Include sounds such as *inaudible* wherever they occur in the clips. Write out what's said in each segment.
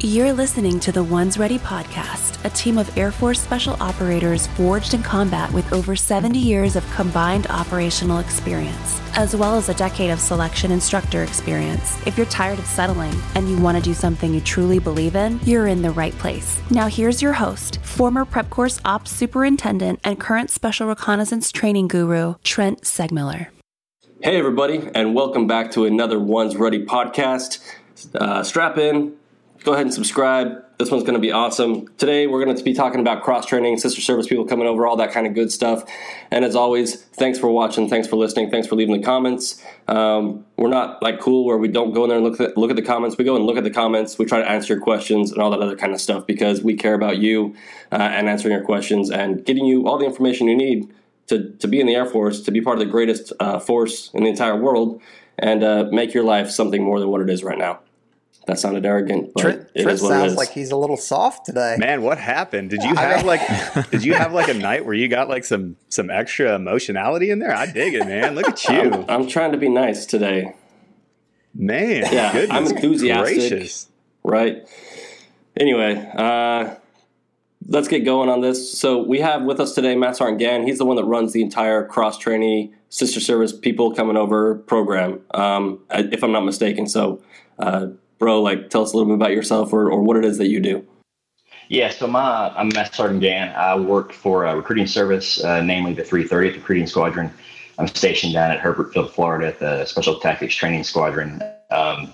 You're listening to the Ones Ready podcast, a team of Air Force special operators forged in combat with over 70 years of combined operational experience, as well as a decade of selection instructor experience. If you're tired of settling and you want to do something you truly believe in, you're in the right place. Now, here's your host, former Prep Course Ops Superintendent and current Special Reconnaissance Training Guru, Trent Segmiller. Hey, everybody, and welcome back to another Ones Ready podcast. Uh, strap in, go ahead and subscribe. This one's going to be awesome. Today, we're going to be talking about cross training, sister service people coming over, all that kind of good stuff. And as always, thanks for watching, thanks for listening, thanks for leaving the comments. Um, we're not like cool where we don't go in there and look at, look at the comments. We go and look at the comments. We try to answer your questions and all that other kind of stuff because we care about you uh, and answering your questions and getting you all the information you need to, to be in the Air Force, to be part of the greatest uh, force in the entire world, and uh, make your life something more than what it is right now. That sounded arrogant, but Trent, it Trent is what sounds it is. like he's a little soft today. Man, what happened? Did you *laughs* have like *laughs* did you have like a night where you got like some some extra emotionality in there? I dig it, man. Look at *laughs* you. I'm, I'm trying to be nice today, Man, Yeah, goodness I'm enthusiastic. gracious. right? Anyway, uh, let's get going on this. So we have with us today Master Sergeant Gann. He's the one that runs the entire cross training sister service people coming over program, um, if I'm not mistaken. So, uh, bro, like, tell us a little bit about yourself or, or what it is that you do. Yeah, so my I'm Master Sergeant Dan. I work for a recruiting service, uh, namely the 330th Recruiting Squadron. I'm stationed down at Hurlburt Field, Florida, at the Special Tactics Training Squadron. Um,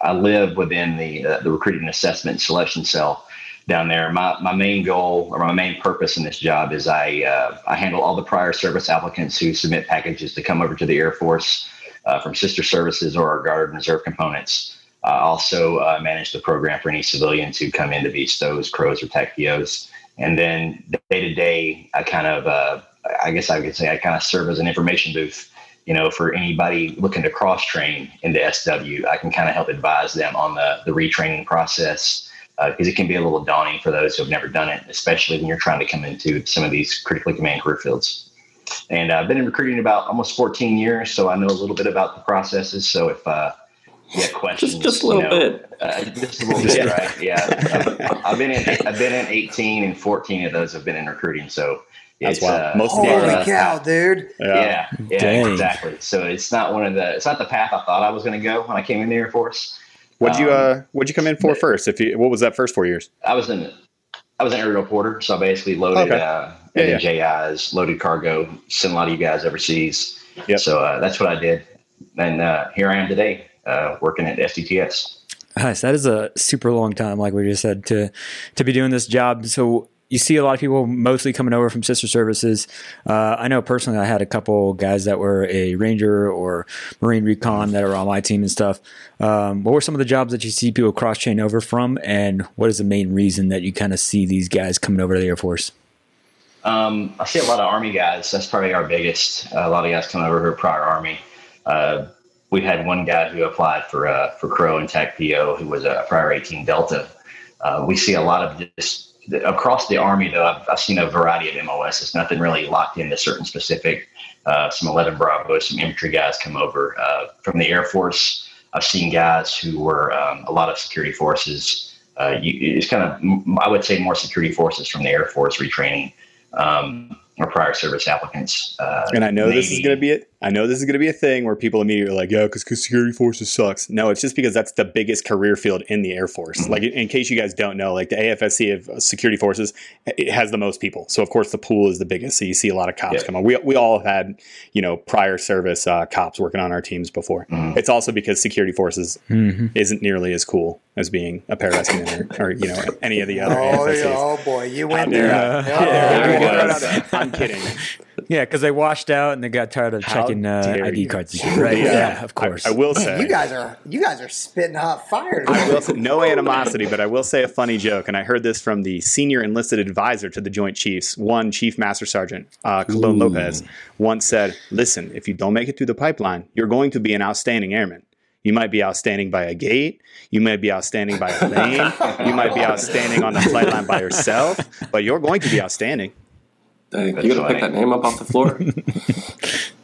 I live within the uh, the recruiting assessment selection cell down there. My my main goal or my main purpose in this job is I uh, I handle all the prior service applicants who submit packages to come over to the Air Force uh, from sister services or our Guard and Reserve components. I also uh, manage the program for any civilians who come in to be STOs, CROWs, or TACPOs. And then day to day, I kind of, uh, I guess I could say I kind of serve as an information booth, you know, for anybody looking to cross train into SW. I can kind of help advise them on the, the retraining process because uh, it can be a little daunting for those who have never done it, especially when you're trying to come into some of these critically command career fields. And I've been in recruiting about almost 14 years, so I know a little bit about the processes. So if yeah, *laughs* questions. Just, just a little you know, bit. Uh, *laughs* just a little bit, right? Yeah, I've, *laughs* I've been in. I've been in 18, and 14 of those have been in recruiting. So That's it's, wild. uh, Most of Holy our, uh, cow, dude! yeah, yeah, Dang. exactly. So it's not one of the. It's not the path I thought I was going to go when I came in the Air Force. What'd you Um, uh what'd you come in for first? If you what was that first four years? I was in. I was an aerial porter, so I basically loaded Okay. uh, Yeah, NJIs, loaded cargo, sent a lot of you guys overseas. Yep. So uh, that's what I did, and uh, here I am today, uh, working at STTS. Nice. That is a super long time, like we just said, to to be doing this job. So you see a lot of people mostly coming over from sister services. Uh, I know personally, I had a couple guys that were a ranger or marine recon that are on my team and stuff. Um, what were some of the jobs that you see people cross chain over from, and what is the main reason that you kind of see these guys coming over to the Air Force? Um, I see a lot of Army guys. That's probably our biggest. Uh, a lot of guys coming over here prior Army. Uh, we had one guy who applied for uh, for Crow and TACPO who was a prior 18 Delta. Uh, we see a lot of this across the Army, though. I've, I've seen a variety of MOS. It's nothing really locked into certain specific. Uh, some 11 Bravo, some infantry guys come over uh, from the Air Force. I've seen guys who were um, a lot of security forces. Uh, you, it's kind of, I would say, more security forces from the Air Force retraining um, or prior service applicants. Uh, And I know this is going to be it. I know this is going to be a thing where people immediately are like, "Yeah, because security forces sucks." No, it's just because that's the biggest career field in the Air Force. Mm-hmm. Like, in case you guys don't know, like the AFSC of uh, security forces, it has the most people. So of course the pool is the biggest. So you see a lot of cops Yeah. come on. We we all had you know prior service uh, cops working on our teams before. Mhm. It's also because security forces Mm-hmm. isn't nearly as cool as being a pararescue or, or you know any of the other Oh, AFSCs. oh boy, you went Out there. there. Uh, Yeah, yeah, there there it it was. I'm kidding. Yeah, because they washed out and they got tired of How checking uh, dare ID you. cards. and shit, *laughs* Right? Yeah, of I- course. I, will say You guys are you guys are spitting hot fire. I will say, no animosity, but I will say a funny joke, and I heard this from the senior enlisted advisor to the Joint Chiefs, one Chief Master Sergeant uh, Colon Lopez, once said, "Listen, if you don't make it through the pipeline, you're going to be an outstanding airman. You might be outstanding by a gate, you might be outstanding by a lane, you might be outstanding on the flight line by yourself, but you're going to be outstanding." Dang, That's you gonna pick that name up off the floor? *laughs*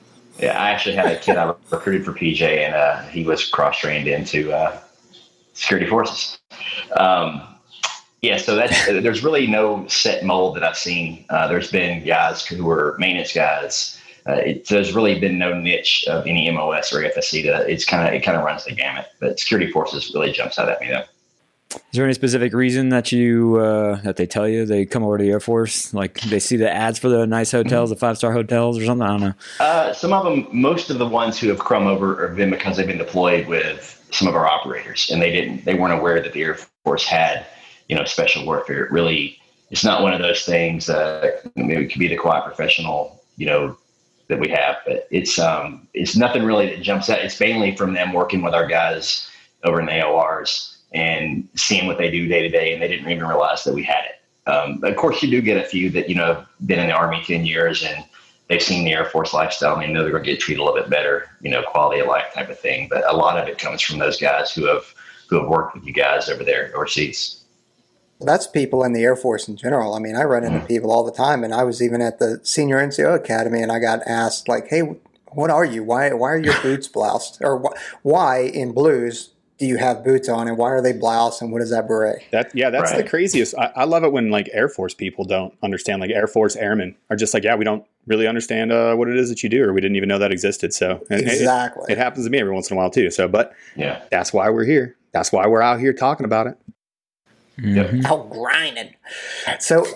Yeah, I actually had a kid I recruited for PJ, and uh, he was cross trained into uh, security forces. Um, yeah, so that's there's really no set mold that I've seen. Uh, there's been guys who were maintenance guys. Uh, it, there's really been no niche of any MOS or FSC. That it's kind of it kind of runs the gamut. But security forces really jumps out at me though. Is there any specific reason that you uh, that they tell you they come over to the Air Force? Like they see the ads for the nice hotels, the five star hotels, or something? I don't know. Uh, some of them, most of the ones who have come over have been because they've been deployed with some of our operators, and they didn't, they weren't aware that the Air Force had, you know, special warfare. It really, it's not one of those things. Uh, maybe it could be the quiet professional, you know, that we have, but it's um, it's nothing really that jumps out. It's mainly from them working with our guys over in the AORs and seeing what they do day to day, and they didn't even realize that we had it. Um, of course, you do get a few that you know have been in the Army ten years and they've seen the Air Force lifestyle and they know they're going to get treated a little bit better, you know, quality of life type of thing. But a lot of it comes from those guys who have who have worked with you guys over there overseas. That's people in the Air Force in general. I mean, I run into Mm. people all the time, and I was even at the Senior NCO Academy, and I got asked like, "Hey, what are you? Why why are your *laughs* boots bloused? Or wh- why in blues do you have boots on, and why are they bloused? And what is that beret?" That yeah, that's the craziest. I, I love it when like Air Force people don't understand. Like Air Force airmen are just like, yeah, we don't really understand uh, what it is that you do, or we didn't even know that existed. So it- it- Exactly. it, happens to me every once in a while too. So, but Yeah. that's why we're here. That's why we're out here talking about it. Yep. out grinding. So,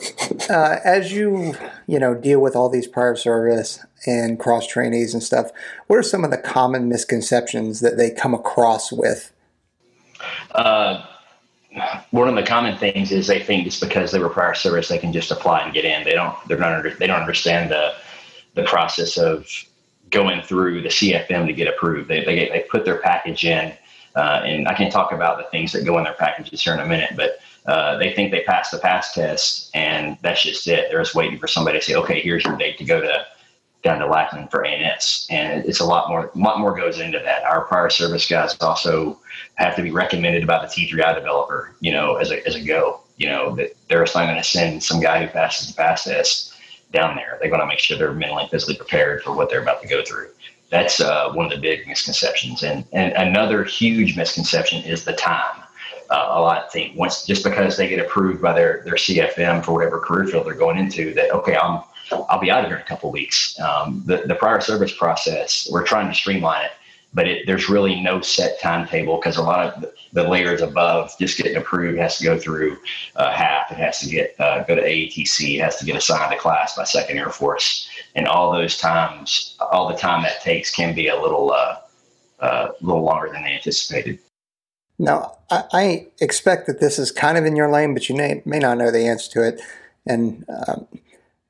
uh, as you you know deal with all these prior service and cross trainees and stuff, what are some of the common misconceptions that they come across with? Uh, one of the common things is they think just because they were prior service, they can just apply and get in. They don't. They're not. Under, they don't understand the the process of going through the CFM to get approved. They they, they put their package in, uh, and I can talk about the things that go in their packages here in a minute. But uh, they think they passed the pass test, and that's just it. They're just waiting for somebody to say, "Okay, here's your date to go to." Down to Lackland for ANS. And it's a lot more, a lot more goes into that. Our prior service guys also have to be recommended by the T3I developer, you know, as a, as a go, you know, that they're not going to send some guy who passes the pass test down there. They're going to make sure they're mentally and physically prepared for what they're about to go through. That's uh, one of the big misconceptions. And, and another huge misconception is the time. Uh, a lot of think once just because they get approved by their, their CFM for whatever career field they're going into that, okay, I'm, I'll be out of here in a couple weeks. Um, the, the prior service process, we're trying to streamline it, but it, there's really no set timetable because a lot of the, layers above just getting approved has to go through uh, half. It has to get uh, go to AETC. It has to get assigned to class by Second Air Force, and all those times, all the time that takes can be a little uh, uh, little longer than anticipated. Now, I, I expect that this is kind of in your lane, but you may, may not know the answer to it. And um,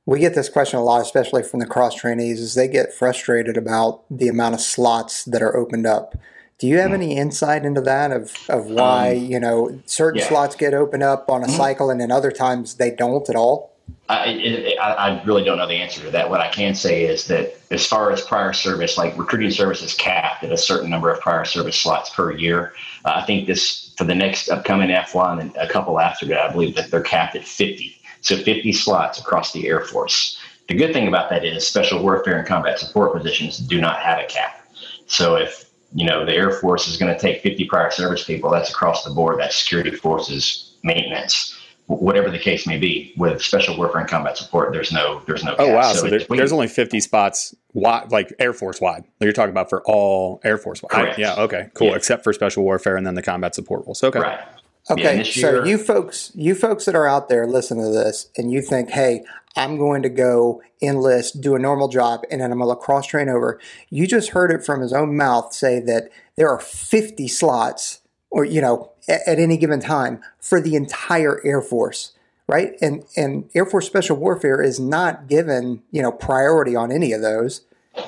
we get this question a lot, especially from the cross trainees, is they get frustrated about the amount of slots that are opened up. Do you have any insight into that of, of why, Um, you know, certain yeah. slots get opened up on a cycle and then other times they don't at all? I, it, I, I really don't know the answer to that. What I can say is that as far as prior service, like recruiting service is capped at a certain number of prior service slots per year. Uh, I think this for the next upcoming F1 and a couple after that, I believe that they're capped at 50. So 50 slots across the Air Force. The good thing about that is special warfare and combat support positions do not have a cap. So if you know the Air Force is going to take 50 prior service people, that's across the board. That's security forces maintenance whatever the case may be with special warfare and combat support there's no there's no Oh cap. wow! So, there, we- there's only 50 spots wide, like Air Force wide. You're talking about for all Air Force wide. Correct. yeah. Okay. Cool. Yeah. Except for special warfare and then the combat support roles. Okay. right Okay, so you folks, you folks that are out there listening to this, and you think, "Hey, I'm going to go enlist, do a normal job, and then I'm going to cross train over." You just heard it from his own mouth say that there are 50 slots, or you know, at, at any given time for the entire Air Force, right? And and Air Force Special Warfare is not given you know priority on any of those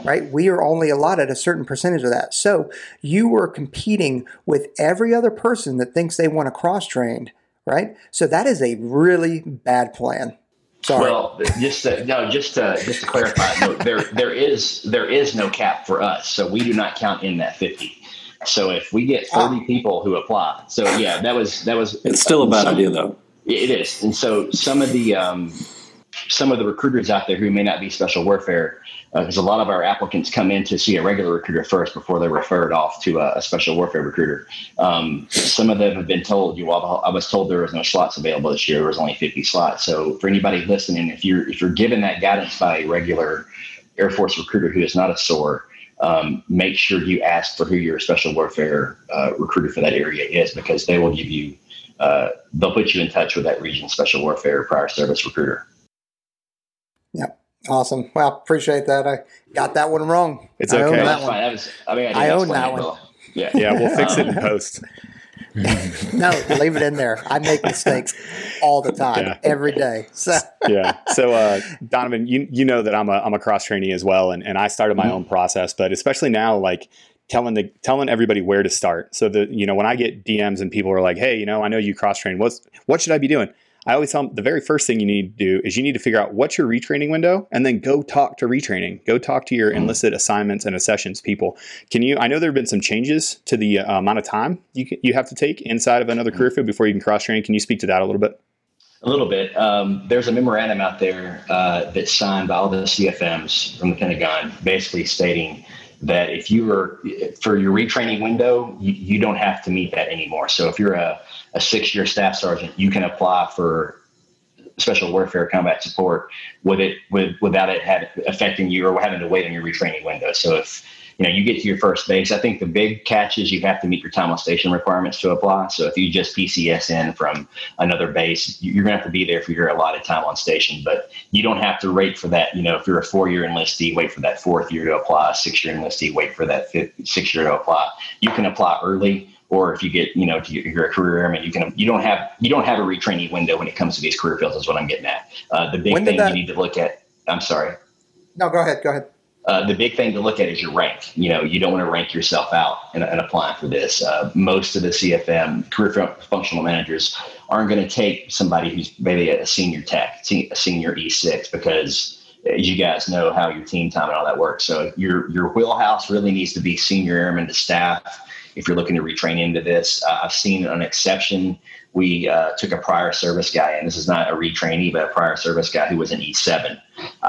right? We are only allotted a certain percentage of that. So you are competing with every other person that thinks they want to cross trained, right? So that is a really bad plan. Sorry. well just to, no just to just to clarify no, there there is there is no cap for us so we do not count in that 50 so if we get 30 people who apply so yeah that was that was It's still a bad some- idea, though. It is, and so some of the um, some of the recruiters out there who may not be special warfare, because uh, a lot of our applicants come in to see a regular recruiter first before they're referred off to a, a special warfare recruiter. Um, some of them have been told, you well, I was told there was no slots available this year. There was only 50 slots. So for anybody listening, if you're if you're given that guidance by a regular Air Force recruiter who is not a SOAR, um, make sure you ask for who your special warfare uh, recruiter for that area is, because they will give you uh, they'll put you in touch with that region special warfare prior service recruiter. Yep. Awesome. Well, appreciate that. I got that one wrong. It's okay. I own that one. I, was, I, mean, I, I own that one. Well. Yeah. Yeah. We'll fix it in post. *laughs* no, leave it in there. I make mistakes all the time, yeah. every day. So *laughs* yeah. So uh, *laughs* Donovan, you you know that I'm a I'm a cross trainee as well, and, and I started my mm-hmm. own process, but especially now, like telling the telling everybody where to start. So that you know when I get DMs and people are like, "Hey, you know, I know you cross train. What's what should I be doing?" I always tell them the very first thing you need to do is you need to figure out what's your retraining window and then go talk to retraining. Go talk to your mm. enlisted assignments and accessions people. Can you? I know there have been some changes to the uh, amount of time you can, you have to take inside of another career field before you can cross train. Can you speak to that a little bit? A little bit. Um, there's a memorandum out there uh, that's signed by all the CFMs from the Pentagon, basically stating that if you are for your retraining window, you, you don't have to meet that anymore. So if you're a, a six year staff sergeant, you can apply for special warfare combat support with it with without it had affecting you or having to wait on your retraining window. So if you know, you get to your first base. I think the big catch is you have to meet your time on station requirements to apply. So if you just PCS in from another base, you're going to have to be there for your allotted time on station. But you don't have to wait for that. You know, if you're a four-year enlistee, wait for that fourth year to apply. Six-year enlistee, wait for that fifth, six year to apply. You can apply early or if you get you know to you're a career airman you can you don't have you don't have a retraining window when it comes to these career fields is what i'm getting at uh, the big thing that, you need to look at i'm sorry no go ahead go ahead uh, the big thing to look at is your rank. You know, you don't want to rank yourself out and, and applying for this. Uh, most of the CFM career functional managers aren't going to take somebody who's maybe a senior tech, a senior E6, because as you guys know how your team time and all that works. So your your wheelhouse really needs to be senior airman to staff. If you're looking to retrain into this, uh, I've seen an exception. We uh, took a prior service guy, and this is not a retrainee, but a prior service guy who was an E7.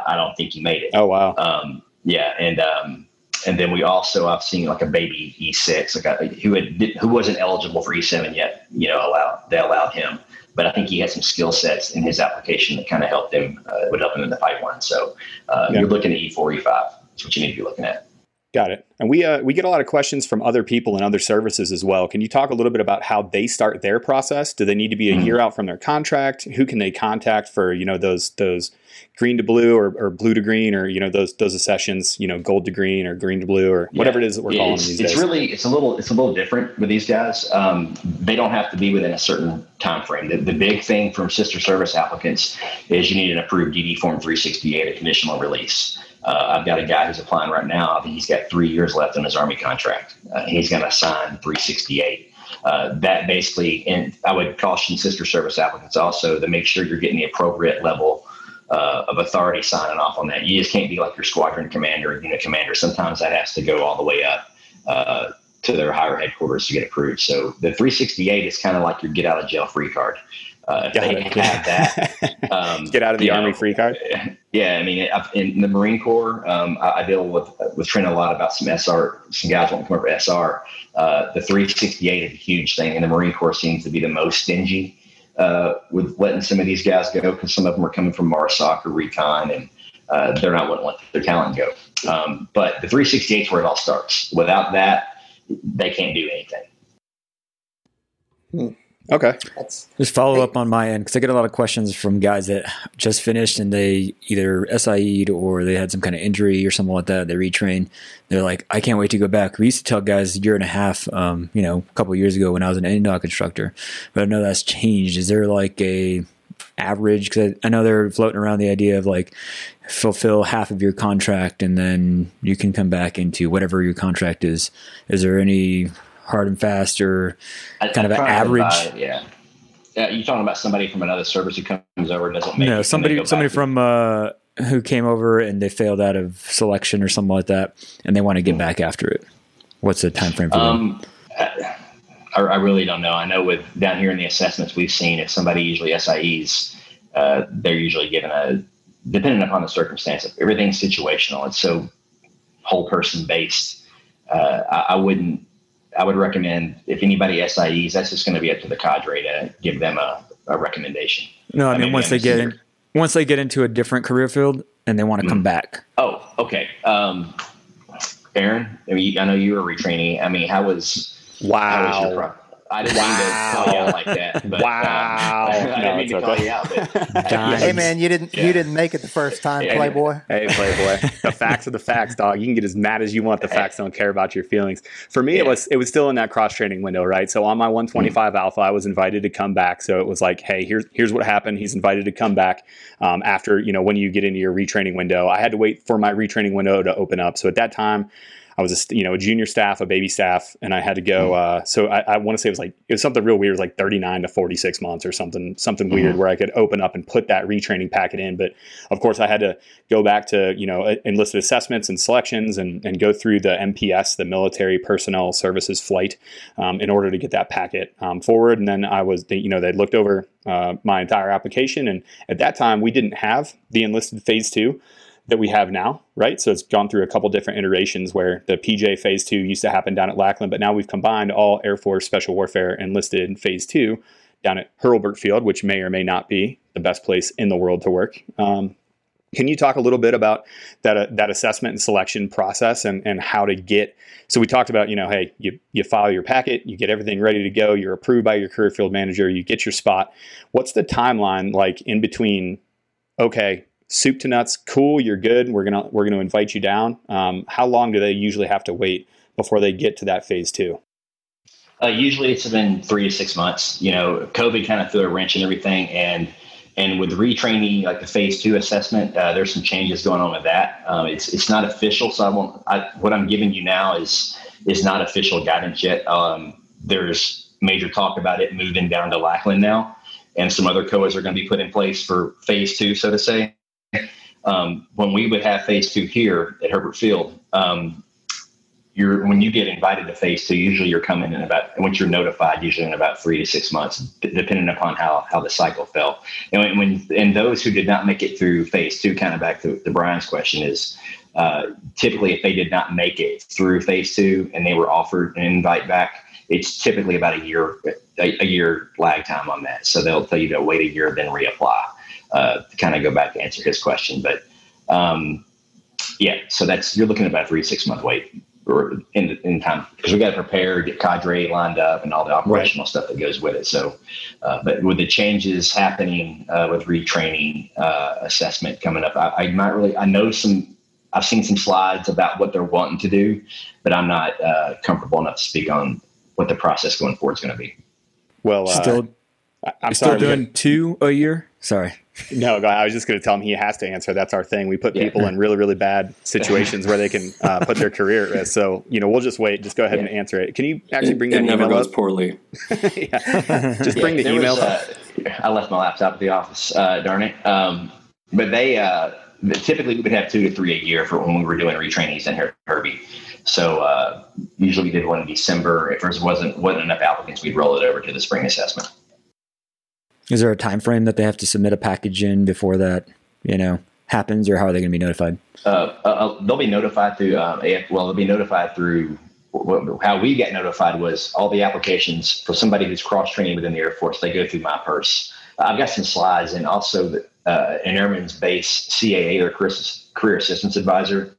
I don't think he made it. Oh wow. Um, yeah, and um, and then we also I've seen like a baby E6, like a, who had who wasn't eligible for E7 yet. You know, allowed they allowed him, but I think he had some skill sets in his application that kind of helped him uh, would help him in the pipeline. So uh, yeah. you're looking at E4, E5. That's what you need to be looking at. Got it. And we uh, we get a lot of questions from other people and other services as well. Can you talk a little bit about how they start their process? Do they need to be a mm-hmm. year out from their contract? Who can they contact for you know those those green to blue or, or blue to green or you know those those sessions you know gold to green or green to blue or yeah. whatever it is that we're calling it's, these it's days. really it's a little it's a little different with these guys. Um, they don't have to be within a certain time frame. The, the big thing from sister service applicants is you need an approved DD form 368, a conditional release. Uh, I've got a guy who's applying right now. I think he's got three years left on his Army contract. Uh, he's going to sign 368. Uh, that basically, and I would caution sister service applicants also to make sure you're getting the appropriate level uh, of authority signing off on that. You just can't be like your squadron commander or unit commander. Sometimes that has to go all the way up uh, to their higher headquarters to get approved. So the 368 is kind of like your get out of jail free card. Uh, if they have that, *laughs* um, get out of the army know, free card. Yeah, I mean, in the Marine Corps, um, I, I, deal with with training a lot about some SR. Some guys want to come up over SR. Uh, the 368 is a huge thing, and the Marine Corps seems to be the most stingy uh, with letting some of these guys go because some of them are coming from MARSOC or Recon, and uh, they're not wanting to let their talent go. Um, but the 368 is where it all starts. Without that, they can't do anything. Hmm. Okay. That's, just follow up on my end because I get a lot of questions from guys that just finished and they either SIE'd or they had some kind of injury or something like that. They retrain. They're like, I can't wait to go back. We used to tell guys a year and a half, um, you know, a couple years ago when I was an NDOC instructor, but I know that's changed. Is there like a average? Because I, I know they're floating around the idea of like fulfill half of your contract and then you can come back into whatever your contract is. Is there any hard and fast or kind of an average? yeah. Yeah, you talking about somebody from another service who comes over and doesn't make no somebody somebody from uh, who came over and they failed out of selection or something like that, and they want to get mm-hmm. back after it. What's the time frame for um, them? I, I, really don't know. I know with down here in the assessments we've seen, if somebody usually SIEs, uh, they're usually given a depending upon the circumstance, everything's situational. It's so whole person based. Uh, I, I, wouldn't. I would recommend if anybody SIEs, that's just going to be up to the cadre to give them a, a recommendation. No, I mean once they get in, once they get into a different career field and they want to mm-hmm. come back. Oh, okay. Um, Aaron, I mean, I know you were retraining. I mean, how was wow? How was your pro- I didn't wow. mean to call you out like that. But, wow! Uh, I, I didn't mean to call you out. But, *laughs* *laughs* hey man, you didn't yeah. you didn't make it the first time, yeah, Playboy. Hey Playboy, the facts are the facts, dog. You can get as mad as you want. The facts don't care about your feelings. For me, yeah. it was it was still in that cross training window, right? So on my 125 mm-hmm. alpha, I was invited to come back. So it was like, hey, here's here's what happened. He's invited to come back um, after you know when you get into your retraining window. I had to wait for my retraining window to open up. So at that time. I was a you know a junior staff, a baby staff, and I had to go. Mm-hmm. Uh, so I, I want to say it was like it was something real weird, like 39 to 46 months or something something mm-hmm. weird where I could open up and put that retraining packet in. But of course, I had to go back to you know enlisted assessments and selections and and go through the MPS, the Military Personnel Services flight, um, in order to get that packet um, forward. And then I was you know they looked over uh, my entire application, and at that time we didn't have the enlisted phase two that we have now, right? So it's gone through a couple different iterations where the PJ Phase 2 used to happen down at Lackland, but now we've combined all Air Force Special Warfare enlisted Phase 2 down at Hurlburt Field, which may or may not be the best place in the world to work. Um, can you talk a little bit about that uh, that assessment and selection process and, and how to get? So we talked about you know, hey, you you file your packet, you get everything ready to go, you're approved by your career field manager, you get your spot. What's the timeline like in between? Okay, soup to nuts, cool, you're good. We're gonna we're gonna invite you down. Um, how long do they usually have to wait before they get to that phase two? Uh, usually, it's been three to six months. You know, COVID kind of threw a wrench in everything, and and with retraining, like the phase two assessment, uh, there's some changes going on with that. Um, it's it's not official, so I won't. I, what I'm giving you now is is not official guidance yet. Um, there's major talk about it moving down to Lackland now, and some other COAs are going to be put in place for phase two, so to say um, when we would have phase two here at Hurlburt Field, um, you're when you get invited to phase two, usually you're coming in about once you're notified, usually in about three to six months, depending upon how how the cycle fell. And when, when and those who did not make it through phase two, kind of back to, to Brian's question, is uh, typically if they did not make it through phase two and they were offered an invite back, it's typically about a year a, a year lag time on that. So they'll tell you to wait a year then reapply uh, to kind of go back to answer his question. But um, yeah, so that's you're looking at about three six month wait in in time because we got to prepare, get cadre lined up, and all the operational right. stuff that goes with it. So, uh, but with the changes happening uh, with retraining uh, assessment coming up, I, I might really I know some. I've seen some slides about what they're wanting to do, but I'm not uh, comfortable enough to speak on what the process going forward is going to be. Well, uh, still, I'm still doing two a year. Sorry. No, I was just going to tell him he has to answer. That's our thing. We put yeah. people in really, really bad *laughs* situations where they can uh, put their career at risk. So, you know, we'll just wait. Just go ahead yeah. and answer it. Can you actually bring it, that it never goes up? poorly. *laughs* Just bring the email. Was, uh, I left my laptop at the office. Uh, darn it. Um, but they uh, typically we would have two to three a year for when we were doing retrainings in here at Herbie. So uh, usually we did one in December. If there wasn't wasn't enough applicants, we'd roll it over to the spring assessment. Is there a time frame that they have to submit a package in before that, you know, happens, or how are they going to be notified? Uh, uh, uh, they'll be notified through AF, well, they'll be notified through how we get notified was all the applications for somebody who's cross training within the Air Force. They go through myPers. I've got some slides, and also the, uh, an Airman's Base CAA or Career Assistance Advisor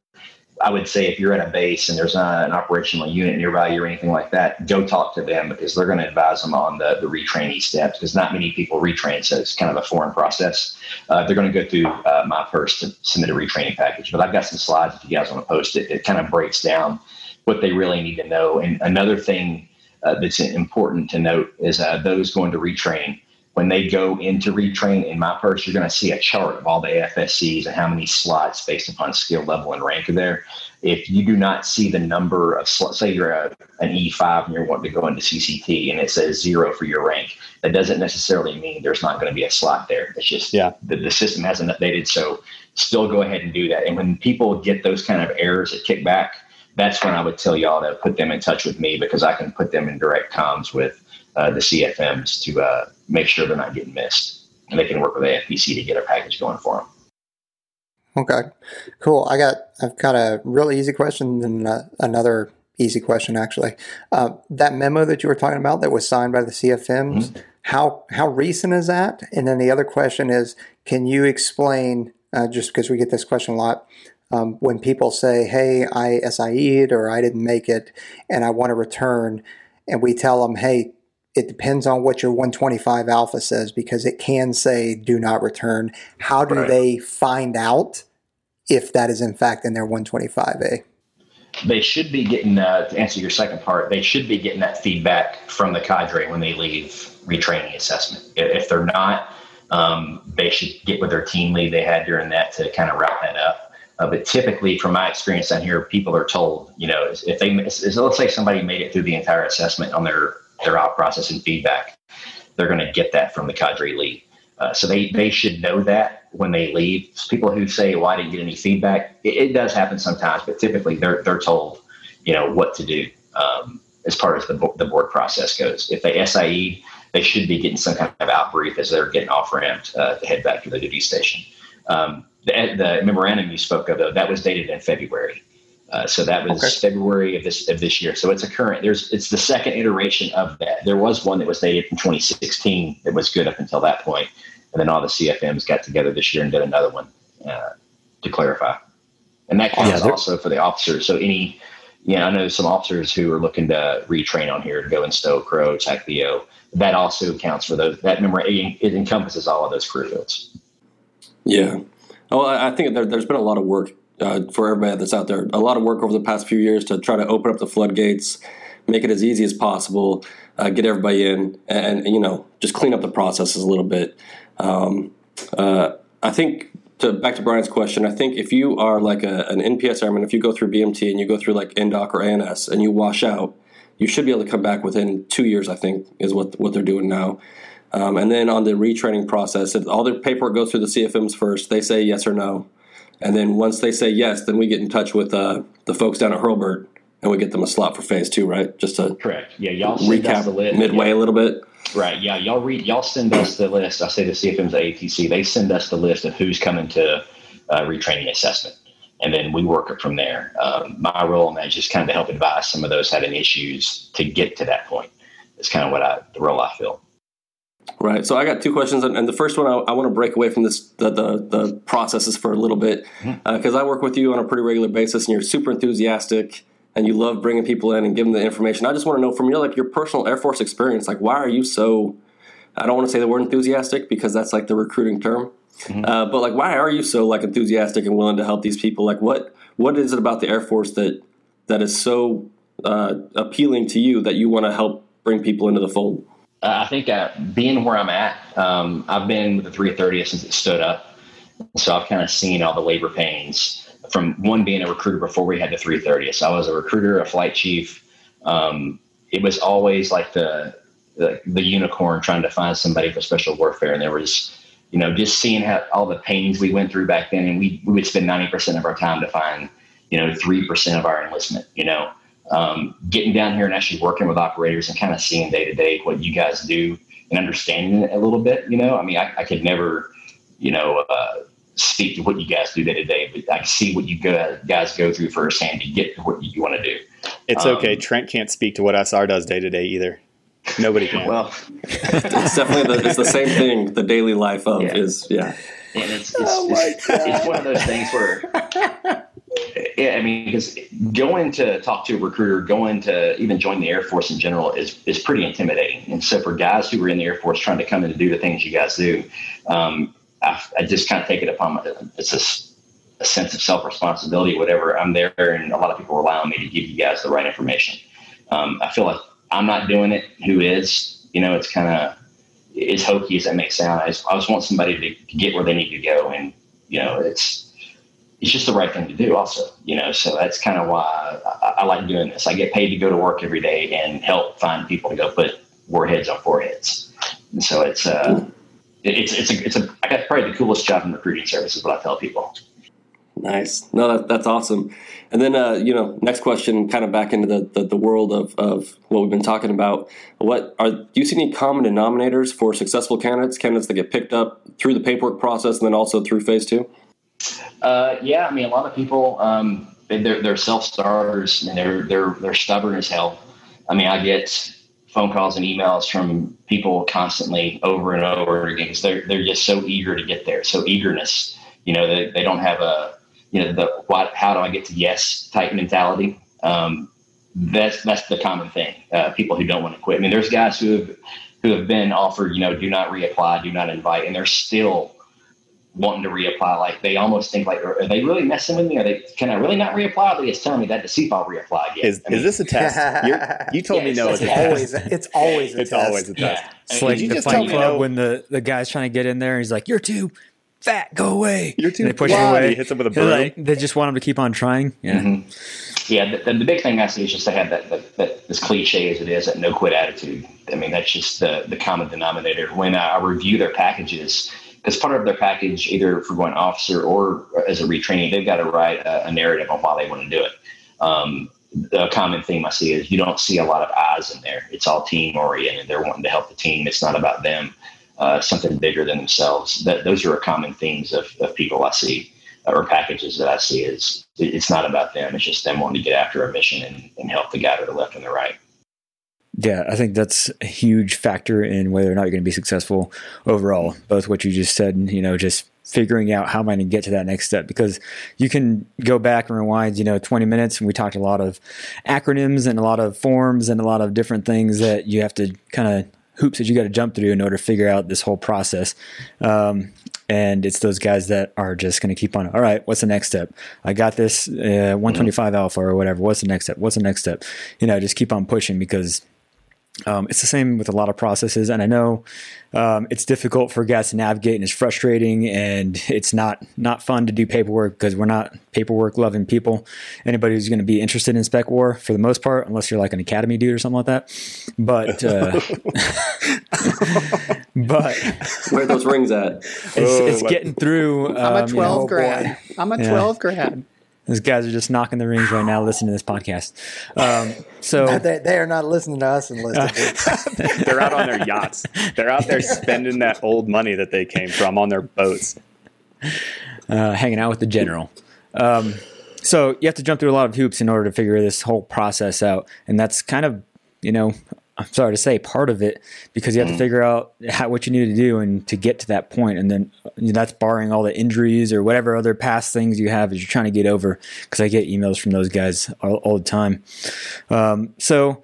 I would say if you're at a base and there's not an operational unit nearby or anything like that, go talk to them because they're going to advise them on the, the retraining steps because not many people retrain. So it's kind of a foreign process. Uh, they're going to go through uh, my first to submit a retraining package. But I've got some slides if you guys want to post it. It kind of breaks down what they really need to know. And another thing uh, that's important to note is uh, those going to retrain when they go into retrain in myPers, you're going to see a chart of all the AFSCs and how many slots based upon skill level and rank are there. If you do not see the number of slots, say you're a, an E5 and you're wanting to go into CCT and it says zero for your rank, that doesn't necessarily mean there's not going to be a slot there. It's just yeah. the, the system hasn't updated. So still go ahead and do that. And when people get those kind of errors that kick back, that's when I would tell y'all to put them in touch with me because I can put them in direct comms with uh, the CFMs to uh, make sure they're not getting missed. And they can work with AFPC to get a package going for them. Okay, cool. I got I've got a really easy question and uh, another easy question actually. Uh, that memo that you were talking about that was signed by the CFMs, mm-hmm. how how recent is that? And then the other question is, can you explain? Uh, just because we get this question a lot, um, when people say, "Hey, I SIE'd or I didn't make it, and I want to return," and we tell them, "Hey." It depends on what your 125 alpha says because it can say do not return. How do right. they find out if that is in fact in their 125A? they should be getting uh, to answer your second part they should be getting that feedback from the cadre when they leave retraining assessment if they're not um, they should get with their team lead they had during that to kind of wrap that up uh, but typically from my experience on here people are told you know if they let's say somebody made it through the entire assessment on their their out process and feedback they're going to get that from the cadre lead uh, so they they should know that when they leave. People who say, "Well, I didn't get any feedback," it, it does happen sometimes, but typically they're they're told, you know, what to do um, as far as the the board process goes. If they SIE, they should be getting some kind of out brief as they're getting off ramped uh, to head back to the duty station. Um, the, the, memorandum you spoke of, though, that was dated in February. Uh, so that was okay. February of this of this year. So it's a current. There's it's the second iteration of that. There was one that was dated from 2016 that was good up until that point and then all the CFMs got together this year and did another one uh, to clarify. And that counts yeah, also for the officers. So any, yeah, I know some officers who are looking to retrain on here to go in stow, crow, TACPO. That also counts for those. That number it, it encompasses all of those career fields. Yeah. Oh, I think there, has been a lot of work uh, for everybody that's out there. A lot of work over the past few years to try to open up the floodgates, make it as easy as possible, uh, get everybody in, and, and, you know just clean up the processes a little bit. Um, uh, I think to back to Brian's question, I think if you are like a, an NPS airman, if you go through BMT and you go through like NDOC or ANS and you wash out, you should be able to come back within two years. I think is what what they're doing now. Um, and then on the retraining process, all the paperwork goes through the CFMs first. They say yes or no, and then once they say yes, then we get in touch with uh, the folks down at Hurlburt and we get them a slot for phase two, right? Just to correct. Yeah, y'all recap the list. midway yeah. a little bit. Right. Yeah. Y'all read. Y'all send us the list. I say the CFM's ATC. They send us the list of who's coming to uh, retraining assessment, and then we work it from there. Um, my role in that is just kind of to help advise some of those having issues to get to that point. It's kind of what I the role I feel. Right. So I got two questions, and the first one I, I want to break away from this the the, the processes for a little bit because mm-hmm. uh, I work with you on a pretty regular basis, and you're super enthusiastic and you love bringing people in and giving them the information. I just want to know from your like your personal Air Force experience, like why are you so? I don't want to say the word enthusiastic because that's like the recruiting term, mm-hmm. uh, but like why are you so like enthusiastic and willing to help these people? Like what what is it about the Air Force that that is so uh, appealing to you that you want to help bring people into the fold? I think uh, being where I'm at, um, I've been with the 330 since it stood up, so I've kind of seen all the labor pains from one being a recruiter before we had the 330. So I was a recruiter, a flight chief. Um, it was always like the, the, the unicorn trying to find somebody for special warfare, and there was you know just seeing how all the pains we went through back then, and we we would spend 90% of our time to find you know three percent of our enlistment. You know, um, getting down here and actually working with operators and kind of seeing day to day what you guys do and understanding it a little bit. You know, I mean, I, I could never you know. Uh, speak to what you guys do day to day, but I see what you guys go through firsthand to get to what you want to do. It's um, okay. Trent can't speak to what SR does day to day either. Nobody can. well, it's definitely the, it's the same thing. The daily life of yeah. is yeah. And it's it's, oh it's, it's one of those things where yeah, I mean, because going to talk to a recruiter, going to even join the Air Force in general is is pretty intimidating. And so for guys who are in the Air Force trying to come in and do the things you guys do, um, I, I just kind of take it upon my, it's a, a sense of self responsibility, whatever. I'm there, and a lot of people rely on me to give you guys the right information. Um, I feel like I'm not doing it. Who is? You know, it's kind of as hokey as that may sound. I just, I just want somebody to, to get where they need to go, and you know, it's it's just the right thing to do also you know so that's kind of why I, I, like doing this i get paid to go to work every day and help find people to go put warheads on foreheads and so it's uh it's it's a it's a I got probably the coolest job in recruiting services. What I tell people. Nice. No, that, that's awesome. And then, uh, you know, next question, kind of back into the, the, the, world of, of what we've been talking about. What are do you see any common denominators for successful candidates, candidates that get picked up through the paperwork process and then also through phase two? Uh, yeah, I mean, a lot of people um, they're, they're self starters and they're they're they're stubborn as hell. I mean, I get phone calls and emails from people constantly over and over again because they're they're just so eager to get there, so eagerness. You know, they, they don't have a you know the what how do I get to yes type mentality. Um, that's that's the common thing. Uh, people who don't want to quit. I mean, there's guys who have who have been offered, you know, do not reapply, do not invite, and they're still wanting to reapply. Like they almost think like, are they really messing with me? Are they? Can I really not reapply? They just telling me that to see if I'll reapply again. Is, I mean, is this a test? You're, *laughs* you told Yeah, me no. it's It's, It's a always test. it's always a It's test. always a test. Yeah. It's And like you the just fight tell me club no? when the, the guy's trying to get in there. He's like, "You're too fat. Go away." You're too And they push him away. He hits him with a broom. like- they just want him to keep on trying. Yeah. Mm-hmm. Yeah, the, the big thing I see is just they have that, that, that as cliche as it is, that no quit attitude. I mean, that's just the, the common denominator. When I review their packages, because part of their package, either for going officer or as a retraining, they've got to write a, a narrative on why they want to do it. Um, the common theme I see is you don't see a lot of eyes in there. It's all team oriented. They're wanting to help the team. It's not about them. Uh, something bigger than themselves. That those are a common themes of, of people I see or packages that I see is it's not about them. It's just them wanting to get after a mission and, and help the guy to the left and the right. Yeah, I think that's a huge factor in whether or not you're going to be successful overall. Both what you just said, you know, just figuring out how am I going to get to that next step because you can go back and rewind, you know, 20 minutes and we talked a lot of acronyms and a lot of forms and a lot of different things that you have to kind of hoops that you got to jump through in order to figure out this whole process. Um, and it's those guys that are just going to keep on. All right, what's the next step? I got this uh, 125 alpha or whatever. What's the next step? What's the next step? You know, just keep on pushing because um, it's the same with a lot of processes, and I know um, it's difficult for guys to navigate, and it's frustrating, and it's not not fun to do paperwork because we're not paperwork loving people. Anybody who's going to be interested in spec war, for the most part, unless you're like an academy dude or something like that. But uh, *laughs* but Where are those rings at? it's, Oh, it's getting through. I'm um, a you know, 12 boy. grad. I'm a Yeah. 12 grad. Those guys are just knocking the rings right now, listening to this podcast. Um, so *laughs* They, they are not listening to us and listening to They're out on their yachts. They're out there spending that old money that they came from on their boats. uh, hanging out with the general. Um, so you have to jump through a lot of hoops in order to figure this whole process out, and that's kind of, you know, I'm sorry to say, part of it because you have to figure out how, what you need to do and to get to that point, and then you know, that's barring all the injuries or whatever other past things you have as you're trying to get over. Because I get emails from those guys all, all the time. Um, so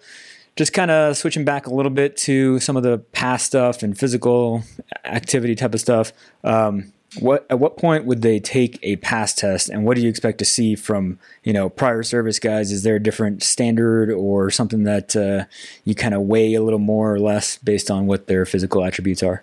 just kind of switching back a little bit to some of the past stuff and physical activity type of stuff. Um, what at what point would they take a pass test, and what do you expect to see from you know prior service guys? Is there a different standard or something that uh, you kind of weigh a little more or less based on what their physical attributes are?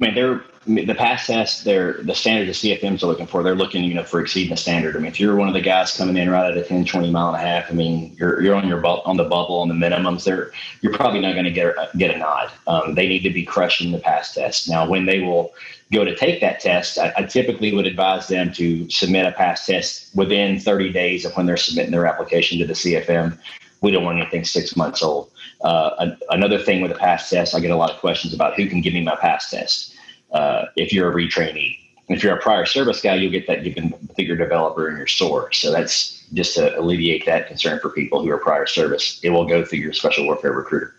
I mean, they're the pass test. They're the standard the CFMs are looking for. They're looking, you know, for exceeding the standard. I mean, if you're one of the guys coming in right at a 10, 20 mile and a half, I mean, you're you're on your bu- on the bubble on the minimums. They're you're probably not going to get a, get a nod. Um, they need to be crushing the pass test. Now, when they will go to take that test, I, I typically would advise them to submit a pass test within 30 days of when they're submitting their application to the CFM. We don't want anything six months old. Uh, another thing with a pass test, I get a lot of questions about who can give me my pass test. Uh, if you're a retrainee, if you're a prior service guy, you'll get that given your developer and your source. So that's just to alleviate that concern for people who are prior service. It will go through your special warfare recruiter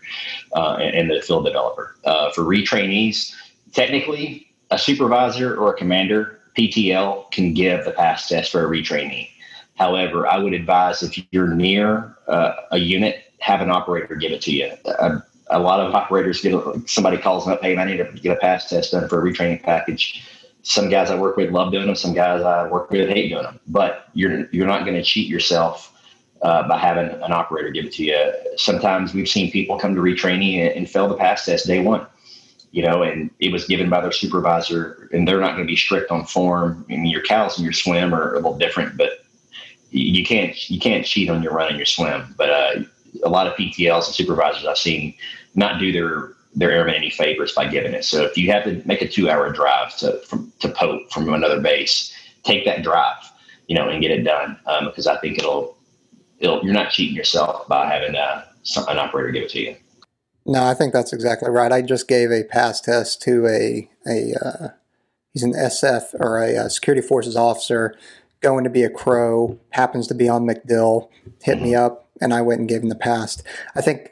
uh, and, and the field developer. Uh, for retrainees, technically, a supervisor or a commander PTL can give the pass test for a retrainee. However, I would advise if you're near uh, a unit, have an operator give it to you. A, a lot of operators get somebody calls up, hey, I need to get a pass test done for a retraining package. Some guys I work with love doing them. Some guys I work with hate doing them. But you're you're not going to cheat yourself uh, by having an operator give it to you. Sometimes we've seen people come to retraining and, and fail the pass test day one you know, and it was given by their supervisor, and they're not going to be strict on form. I mean, your cows and your swim are a little different, but you can't you can't cheat on your run and your swim. But uh, a lot of PTLs and supervisors I've seen not do their their airmen any favors by giving it. So if you have to make a two hour drive to from to Pope from another base, take that drive, you know, and get it done um, because I think it'll it'll you're not cheating yourself by having uh, some, an operator give it to you. No, I think that's exactly right. I just gave a pass test to a a uh, he's an SF or a, a security forces officer going to be a crow, happens to be on MacDill, hit me up, and I went and gave him the pass. I think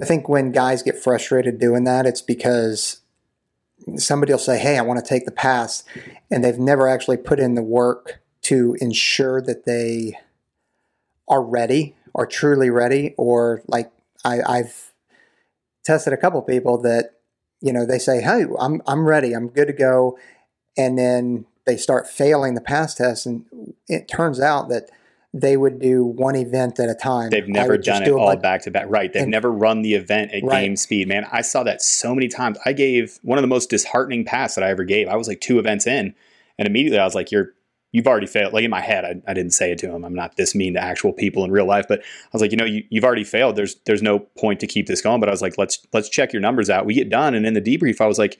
I think when guys get frustrated doing that, it's because somebody will say, "Hey, I want to take the pass," and they've never actually put in the work to ensure that they are ready, are truly ready, or like I, I've tested a couple people that you know they say, "Hey, I'm I'm ready, I'm good to go," and then they start failing the pass test, and it turns out that they would do one event at a time. They've never done it do all back to back. Right. They've and, never run the event at right. game speed. Man, I saw that so many times. I gave one of the most disheartening pass that I ever gave. I was like two events in, and immediately I was like, "You're you've already failed. Like in my head, I, I, didn't say it to him. I'm not this mean to actual people in real life, but I was like, you know, you, have already failed. There's there's no point to keep this going. But I was like, let's let's check your numbers out. We get done, and in the debrief, I was like,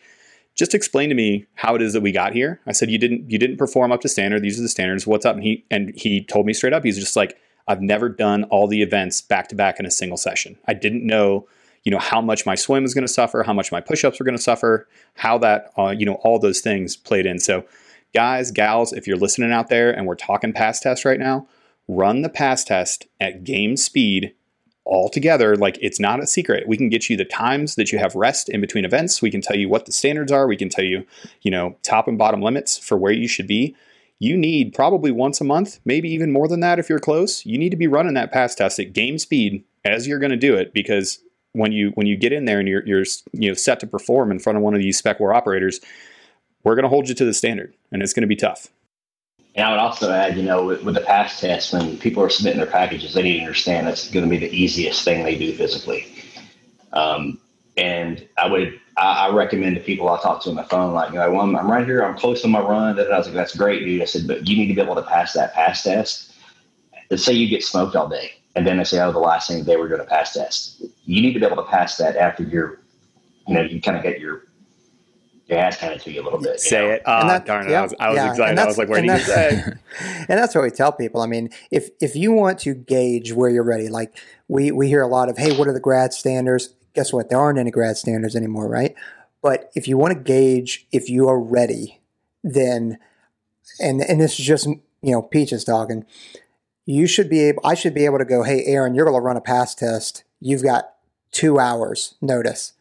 just explain to me how it is that we got here. I said, you didn't you didn't perform up to standard. These are the standards. What's up? And he and he told me straight up. He's just like, I've never done all the events back to back in a single session. I didn't know you know how much my swim is going to suffer how much my push-ups were going to suffer how that uh, you know all those things played in so guys, gals, if you're listening out there and we're talking pass test right now, run the pass test at game speed all together. Like it's not a secret. We can get you the times that you have rest in between events. We can tell you what the standards are. We can tell you, you know, top and bottom limits for where you should be. You need probably once a month, maybe even more than that if you're close. You need to be running that pass test at game speed as you're going to do it because when you when you get in there and you're you're you know set to perform in front of one of these spec war operators, we're going to hold you to the standard, and it's going to be tough. And I would also add, you know, with, with, the pass test, when people are submitting their packages, they need to understand that's going to be the easiest thing they do physically. Um, and I would, I, I, recommend to people I talk to on the phone, like, you know, well, I'm, I'm right here, I'm close to my run. And I was like, that's great, dude. I said, but you need to be able to pass that pass test. Let's say you get smoked all day, and then they say, oh, the last thing they were doing a pass test. You need to be able to pass that after you're, you know, you kind of get your ass handed to you a little bit. Say know? it. Oh, that, darn it. Yeah, I was, I was yeah, excited. I was like, where do you say? *laughs* and that's what we tell people. I mean, if if you want to gauge where you're ready, like we, we hear a lot of, hey, what are the grad standards? Guess what? There aren't any grad standards anymore, right? But if you want to gauge if you are ready, then, and, and this is just, you know, Peaches talking, you should be able, I should be able to go, hey, Aaron, you're going to run a pass test. You've got two hours notice.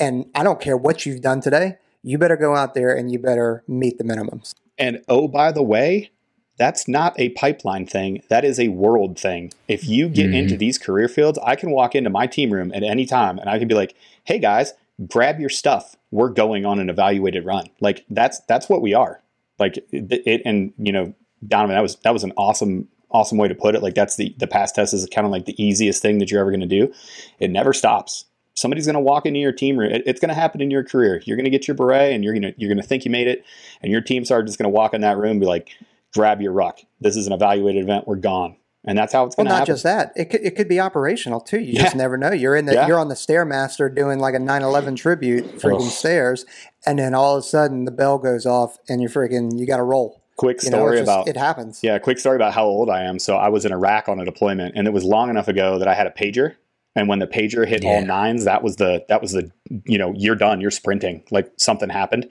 And I don't care what you've done today you better go out there and you better meet the minimums. And oh, by the way, that's not a pipeline thing. That is a world thing. If you get mm-hmm. into these career fields, I can walk into my team room at any time and I can be like, "Hey guys, grab your stuff. We're going on an evaluated run." Like that's that's what we are. Like it, it and you know, Donovan, that was that was an awesome awesome way to put it. Like that's the the pass test is kind of like the easiest thing that you're ever going to do. It never stops somebody's going to walk into your team room. It's going to happen in your career. You're going to get your beret, and you're going to you're going to think you made it, and your team sergeant is going to walk in that room and be like, "Grab your ruck. This is an evaluated event. We're gone." And that's how it's going well, to happen. Not just that; it could it could be operational too. You yeah. just never know. You're in the yeah. you're on the stairmaster doing like a 9/11 tribute, freaking stairs, and then all of a sudden the bell goes off, and you're freaking you got to roll quick story you know, about it happens. Yeah, quick story about how old I am. So I was in Iraq on a deployment, and it was long enough ago that I had a pager, and when the pager hit yeah. all nines that was the that was the you know you're done you're sprinting like something happened.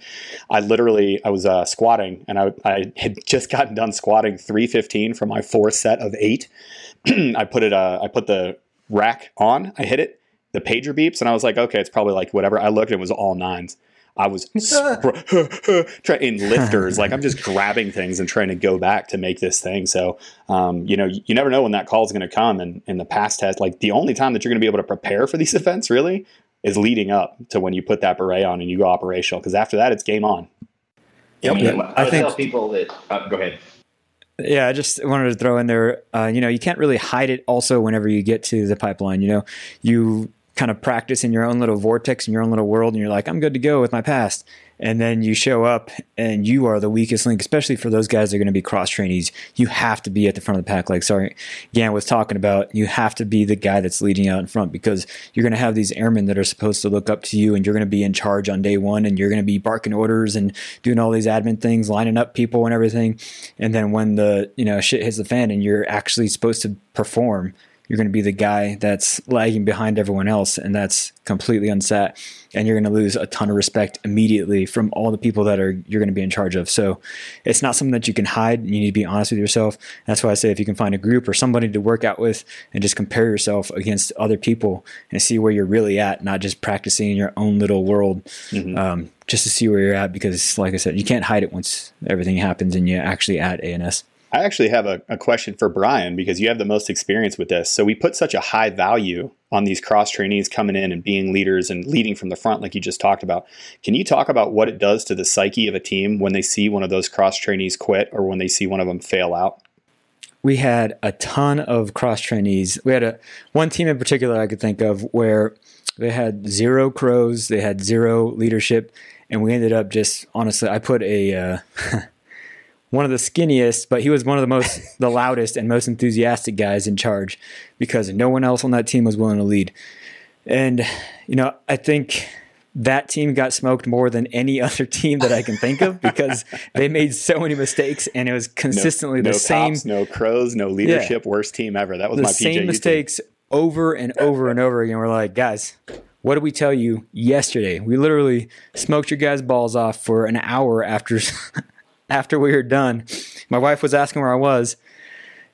I literally i was uh, squatting and I, I had *laughs* just gotten done squatting 315 from my fourth set of eight. *clears throat* I put it uh, i put the rack on i hit it the pager beeps and i was like okay it's probably like whatever. I looked it was all nines I was *laughs* trying in lifters, like I'm just grabbing things and trying to go back to make this thing. So, um, you know, you, you, never know when that call is going to come. And in the past test, like the only time that you're going to be able to prepare for these *laughs* events really is leading up to when you put that beret on and you go operational. Because after that, it's game on. Yep. Yeah, I, I think tell people that. Uh, go ahead. Yeah, I just wanted to throw in there. Uh, you know, you can't really hide it. Also, whenever you get to the pipeline, you know, you kind of practice in your own little vortex in your own little world and you're like i'm good to go with my past. And then you show up and you are the weakest link especially for those guys that are going to be cross trainees you have to be at the front of the pack. Like sorry Gann was talking about you have to be the guy that's leading out in front because you're going to have these airmen that are supposed to look up to you and you're going to be in charge on day one and you're going to be barking orders and doing all these admin things lining up people and everything. And then when the you know shit hits the fan and you're actually supposed to perform you're going to be the guy that's lagging behind everyone else, and that's completely unsat. And you're going to lose a ton of respect immediately from all the people that are you're going to be in charge of. So it's not something that you can hide. You need to be honest with yourself. That's why I say if you can find a group or somebody to work out with and just compare yourself against other people and see where you're really at, not just practicing in your own little world, mm-hmm. um, just to see where you're at. Because, like I said, you can't hide it once everything happens and you're actually at ANS. I actually have a, a, question for Brian because you have the most experience with this. So we put such a high value on these cross trainees coming in and being leaders and leading from the front, like you just talked about. Can you talk about what it does to the psyche of a team when they see one of those cross trainees quit or when they see one of them fail out? We had a ton of cross trainees. We had a one team in particular I could think of where they had zero CROs, they had zero leadership, and we ended up just honestly. I put a uh, *laughs* one of the skinniest, but he was one of the most, *laughs* the loudest and most enthusiastic guys in charge because no one else on that team was willing to lead. And, you know, I think that team got smoked more than any *laughs* other team that I can think of because *laughs* they made so many mistakes and it was consistently no, the no same. Cops, no CROs, no leadership, yeah. worst team ever. That was the my same mistakes over and over and over again. We're like, guys, what did we tell you yesterday? We literally smoked your guys' balls off for an hour after after we were done, my wife was asking where I was,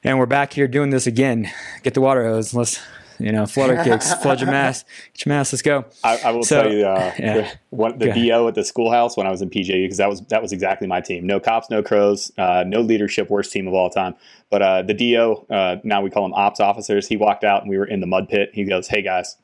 and we're back here doing this again. Get the water hose. Let's you know, flutter kicks, *laughs* flood your mask, get your mask. Let's go. I, I will so, tell you, uh, yeah. the, one, the DO at the schoolhouse when I was in PJU because that was that was exactly my team. No cops, no CROs, uh, no leadership. Worst team of all time. But uh, the DO, uh, now we call them ops officers. He walked out and we were in the mud pit. He goes, "Hey guys,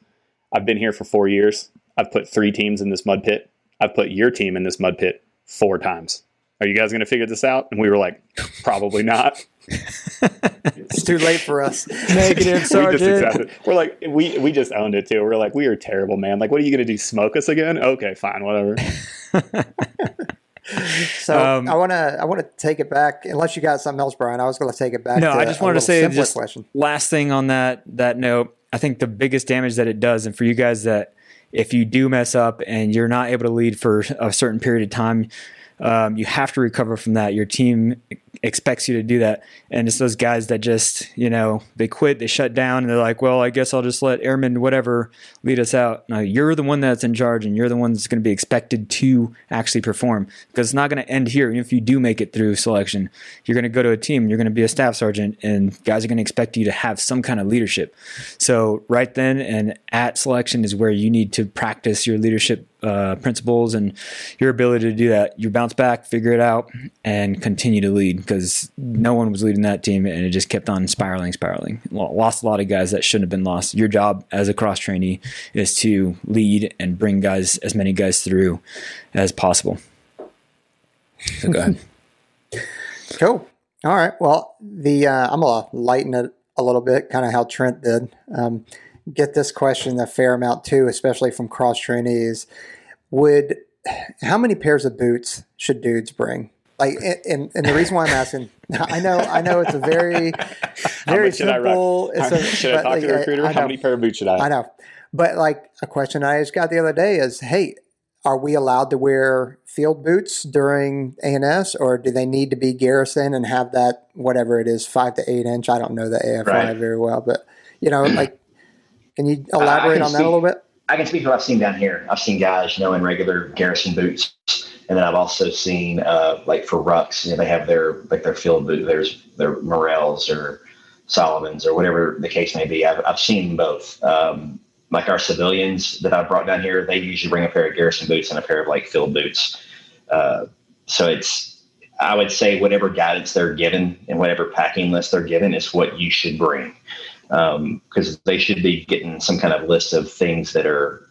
I've been here for four years. I've put three teams in this mud pit. I've put your team in this mud pit four times are you guys going to figure this out? And we were like, probably not. it's too late for us. *laughs* Negative, sergeant. we are like, we we just owned it too. We're like, we are terrible, man. Like, what are you going to do? Smoke us again? Okay, fine, whatever. *laughs* so um, I want to I want to take it back. Unless you got something else, Brian, I was going to take it back. No, I just wanted to say just question. last thing on that that note. I think the biggest damage that it does, and for you guys that if you do mess up and you're not able to lead for a certain period of time, um, you have to recover from that. Your team expects you to do that. And it's those guys that just, you know, they quit, they shut down, and they're like, well, I guess I'll just let airmen, whatever, lead us out. No, you're the one that's in charge, and you're the one that's going to be expected to actually perform because it's not going to end here. Even if you do make it through selection, you're going to go to a team, you're going to be a staff sergeant, and guys are going to expect you to have some kind of leadership. So, right then and at selection is where you need to practice your leadership uh, principles and your ability to do that. You bounce back, figure it out, and continue to lead because no one was leading that team and it just kept on spiraling, spiraling. Lost a lot of guys that shouldn't have been lost. Your job as a cross trainee is to lead and bring guys, as many guys through as possible. So go ahead. *laughs* cool. All right. Well, the uh, I'm gonna lighten it a little bit, kind of how Trent did. Um, get this question a fair amount too, especially from cross trainees. Would how many pairs of boots should dudes bring? Like, and, and the reason why I'm asking, *laughs* I know, I know, it's a very, very simple. Should, I, a, should I talk like, to the recruiter? How many pair of boots should I? I know, but like a question I just got the other day is, hey, are we allowed to wear field boots during ANS, or do they need to be garrison and have that whatever it is, five to eight inch? I don't know the AFI right. very well, but you know, like can you elaborate uh, on that a little bit? I can speak to what I've seen down here. I've seen guys, you know, in regular garrison boots, and then I've also seen uh, like for rucks, you know, they have their like their field boot. There's their Merrells or Salomons or whatever the case may be. I've I've seen both. Um, like our civilians that I've brought down here, they usually bring a pair of garrison boots and a pair of like field boots. Uh, so it's I would say whatever guidance they're given and whatever packing list they're given is what you should bring because um, they should be getting some kind of list of things that are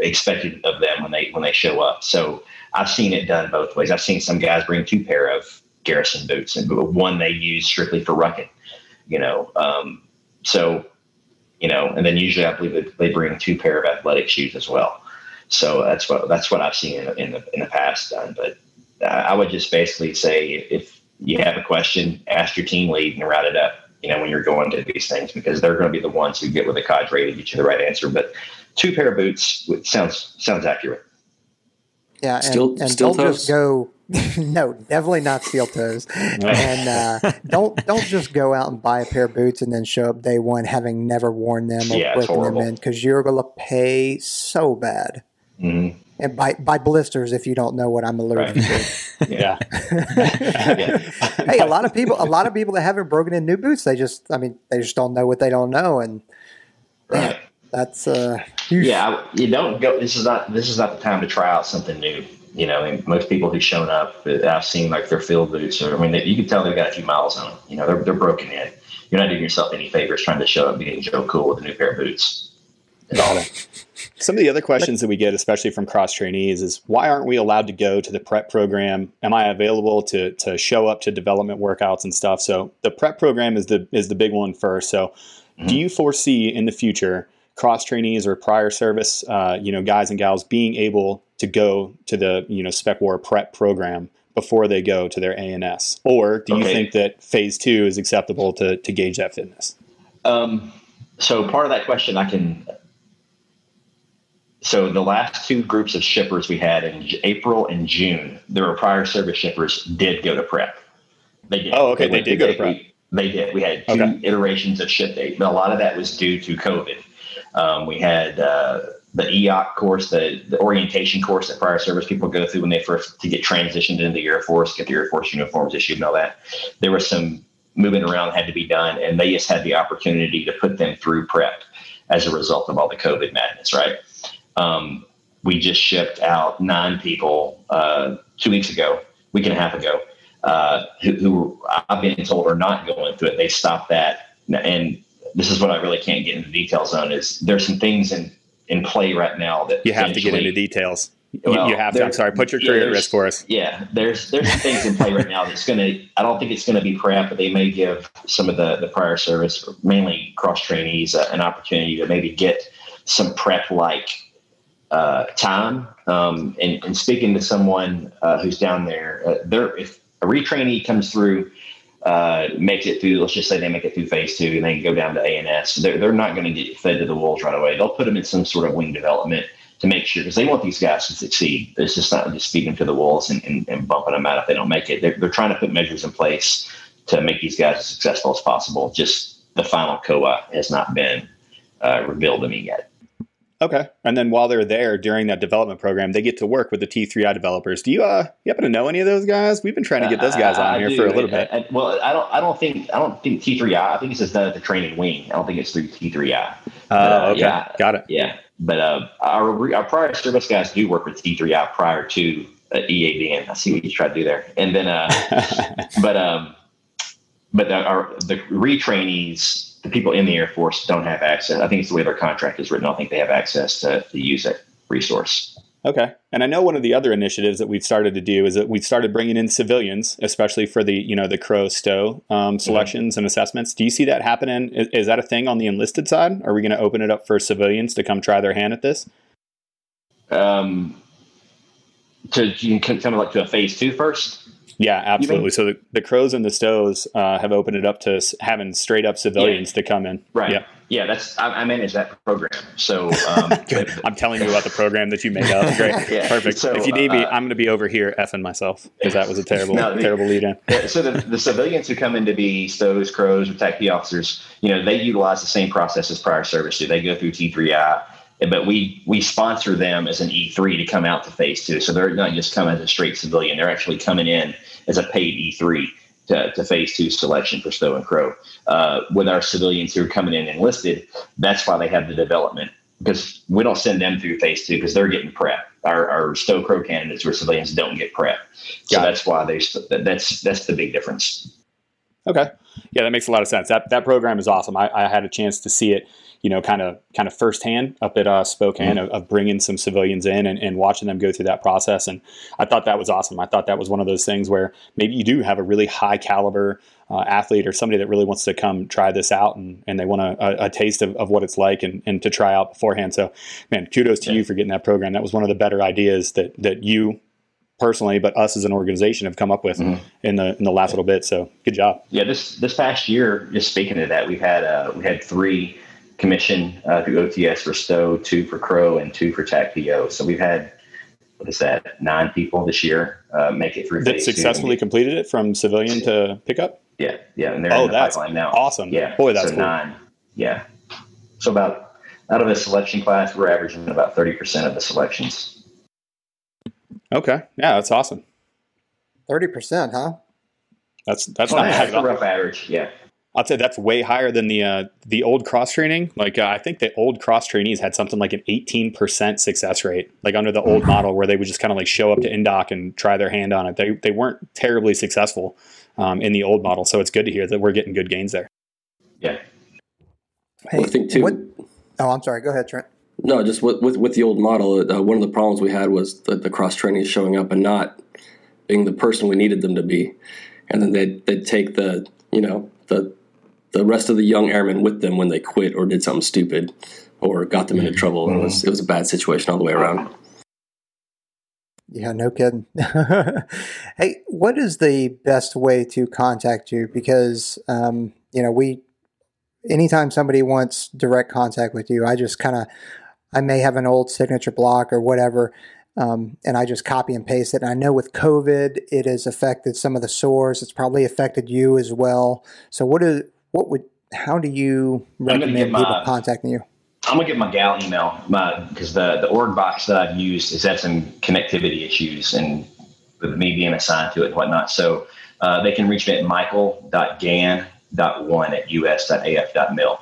expected of them when they when they show up. So I've seen it done both ways. I've seen some guys bring two pair of garrison boots, and one they use strictly for rucking. You know, um, so you know, and then usually I believe that they bring two pair of athletic shoes as well. So that's what that's what I've seen in, in the in the past done. But I would just basically say if you have a question, ask your team lead and route it up you know, when you're going to these things because they're going to be the ones who get with the cadre to get you the right answer. But two pair of boots sounds sounds accurate. Yeah, and, still, and still don't toes. just go *laughs* no, definitely not steel toes. and uh, don't don't just go out and buy a pair of boots and then show up day one having never worn them or Yeah, broken them in because you're going to pay so bad. Mhm. And by by blisters, if you don't know what I'm alluding Right. to. *laughs* Yeah. Yeah. *laughs* hey, a lot of people, a lot of people that haven't broken in new boots, they just, I mean, they just don't know what they don't know, and Right. that's uh, huge. Yeah, I- you don't go. This is not. This is not the time to try out something new. You know, and most people who've shown up, I've seen like their field boots, or I mean, they, you can tell they've got a few miles on them. You know, they're they're broken in. You're not doing yourself any favors trying to show up being Joe Cool with a new pair of boots. *laughs* Some of the other questions that we get, especially from cross trainees, is why aren't we allowed to go to the prep program? Am I available to to show up to development workouts and stuff? So the prep program is the is the big one first. So do you foresee in the future cross trainees or prior service, uh, you know, guys and gals being able to go to the you know Spec War prep program before they go to their ANS, or do you Okay. think that phase two is acceptable to to gauge that fitness? Um, so part of that question, I can. So the last two groups of shippers we had in April and June, there were prior service shippers did go to prep. They did. Oh, okay, they went did go to prep. They did. We had two Okay. iterations of ship date, but a lot of that was due to COVID. Um, we had uh, the EOC course, the, the orientation course that prior service people go through when they first to get transitioned into the Air Force, get the Air Force uniforms issued and all that. There was some moving around had to be done, and they just had the opportunity to put them through prep as a result of all the COVID madness, right? Um, we just shipped out nine people uh, two weeks ago, week and a half ago, uh, who, who I've been told are not going through it. They stopped that, and this is what I really can't get into details on. Is there's some things in in play right now that You have to get into details. You, Well, you have to. I'm sorry. Put your yeah, career at risk for us. Yeah, there's there's some things in play right now that's going to. I don't think it's going to be prep, but they may give some of the the prior service, mainly cross trainees, uh, an opportunity to maybe get some prep like uh, time. Um, and, and speaking to someone uh, who's down there, uh, there if a retrainee comes through. Uh, makes it through. Let's just say they make it through phase two, and they go down to ANS. They're they're not going to get fed to the wolves right away. They'll put them in some sort of wing development to make sure because they want these guys to succeed. It's just not just feeding them to the wolves and, and, and bumping them out if they don't make it. They're, they're trying to put measures in place to make these guys as successful as possible. Just the final COA has not been uh, revealed to me yet. Okay. And then while they're there during that development program, they get to work with the T3i developers. Do you uh you happen to know any of those guys? We've been trying to get those guys on I here do. for a little bit. I- well, I don't. I don't think. I don't think T3I. I think it's just done at the training wing. I don't think it's through T3I. Oh, uh, okay. yeah. Got it. Yeah, but uh, our our prior service guys do work with T3I prior to uh, EADN. I see what you tried to do there, and then uh, *laughs* but um, but the, our the retrainees, the people in the Air Force, don't have access. I think it's the way their contract is written. I don't think they have access to, to use that resource. Okay. And I know one of the other initiatives that we've started to do is that we've started bringing in civilians, especially for the, you know, the CRO STO um, selections and assessments. Do you see that happening? Is, is that a thing on the enlisted side? Are we going to open it up for civilians to come try their hand at this? Um, to you can come like to a phase two first. Yeah, absolutely. So the, the CROs and the STOs uh, have opened it up to having straight up civilians to come in. Right. Yeah. Yeah, that's I, I manage that program. So um, *laughs* I'm telling you about the program that you made up. *laughs* Great. Yeah. Perfect. So, if you need me, uh, I'm going to be over here effing myself because that was a terrible, No, the- terrible lead in. *laughs* So the, the civilians who come in to be STOs, CROs, or TACP officers, you know, they utilize the same process as prior service do. They go through T3I, but we we sponsor them as an E3 to come out to phase two. So they're not just coming as a straight civilian; they're actually coming in as a paid E3 to, to phase two selection for STO and CRO. Uh, with our civilians who are coming in enlisted, that's why they have the development because we don't send them through phase two because they're getting prep. Our, our STO CRO candidates or civilians don't get prep, so Got it. that's why they that's that's the big difference. Okay. Yeah, that makes a lot of sense. That that program is awesome. I, I had a chance to see it, you know, kind of kind of firsthand up at uh, Spokane of, of bringing some civilians in and, and watching them go through that process. And I thought that was awesome. I thought that was one of those things where maybe you do have a really high caliber uh, athlete or somebody that really wants to come try this out and, and they want a, a, a taste of, of what it's like and, and to try out beforehand. So, man, kudos to you for getting that program. That was one of the better ideas that that you personally, but us as an organization have come up with in the in the last little bit. So, good job. Yeah, this this past year, just speaking of that, we've had uh, we had three commission uh, through OTS for STO, two for CRO, and two for TACPO. So we've had what is that nine people this year uh, make it through that successfully completed it from civilian to pickup. Yeah, yeah, and they're oh, in the that's pipeline now. Awesome. Yeah, boy, that's so cool. nine. Yeah, so about out of the selection class, we're averaging about thirty percent of the selections. Okay, yeah, that's awesome. Thirty percent, huh? That's that's Oh, not yeah, bad. that's a rough average. Yeah, I'd say that's way higher than the uh, the old cross training. Like uh, I think the old cross trainees had something like an eighteen percent success rate, like under the Mm-hmm. old model where they would just kind of like show up to Indoc and try their hand on it. They they weren't terribly successful um, in the old model, so it's good to hear that we're getting good gains there. yeah. Hey, Well, I think too. what- oh, I'm sorry. Go ahead, Trent. No, just with with, with the old model, uh, one of the problems we had was the, the cross trainees showing up and not being the person we needed them to be, and then they'd they'd take the you know the the rest of the young airmen with them when they quit or did something stupid or got them into trouble. It was it was a bad situation all the way around. Yeah, no kidding. *laughs* hey, what is the best way to contact you? Because um, you know, we anytime somebody wants direct contact with you, I just kind of I may have an old signature block or whatever, um, and I just copy and paste it. And I know with COVID, it has affected some of the source. It's probably affected you as well. So, what is what would how do you recommend my- people contacting you? I'm gonna get my gal email, my because the the org box that I've used has had some connectivity issues, and with me being assigned to it and whatnot. So uh, they can reach me at michael.gann.1 at us.af.mil.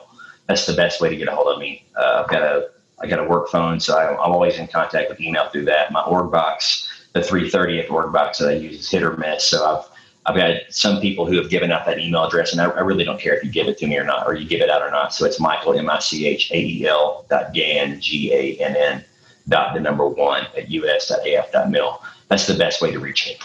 That's the best way to get a hold of me. Uh, I've got a I got a work phone, so I, I'm always in contact with email through that. My org box, the 330th org box that I use is hit or miss. So I've I've got some people who have given out that email address, and I, I really don't care if you give it to me or not, or you give it out or not. So it's Michael M I C H A E L dot Gann G A N N dot the number one at us.af.mil. That's the best way to reach me.